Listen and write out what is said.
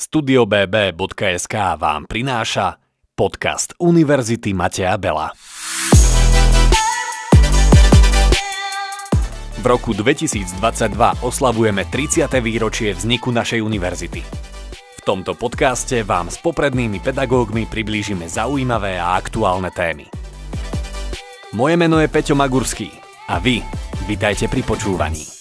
studiobb.sk vám prináša podcast Univerzity Mateja Bela. V roku 2022 oslavujeme 30. výročie vzniku našej univerzity. V tomto podcaste vám s poprednými pedagógmi priblížime zaujímavé a aktuálne témy. Moje meno je Peťo Magurský a vy, vitajte pri počúvaní.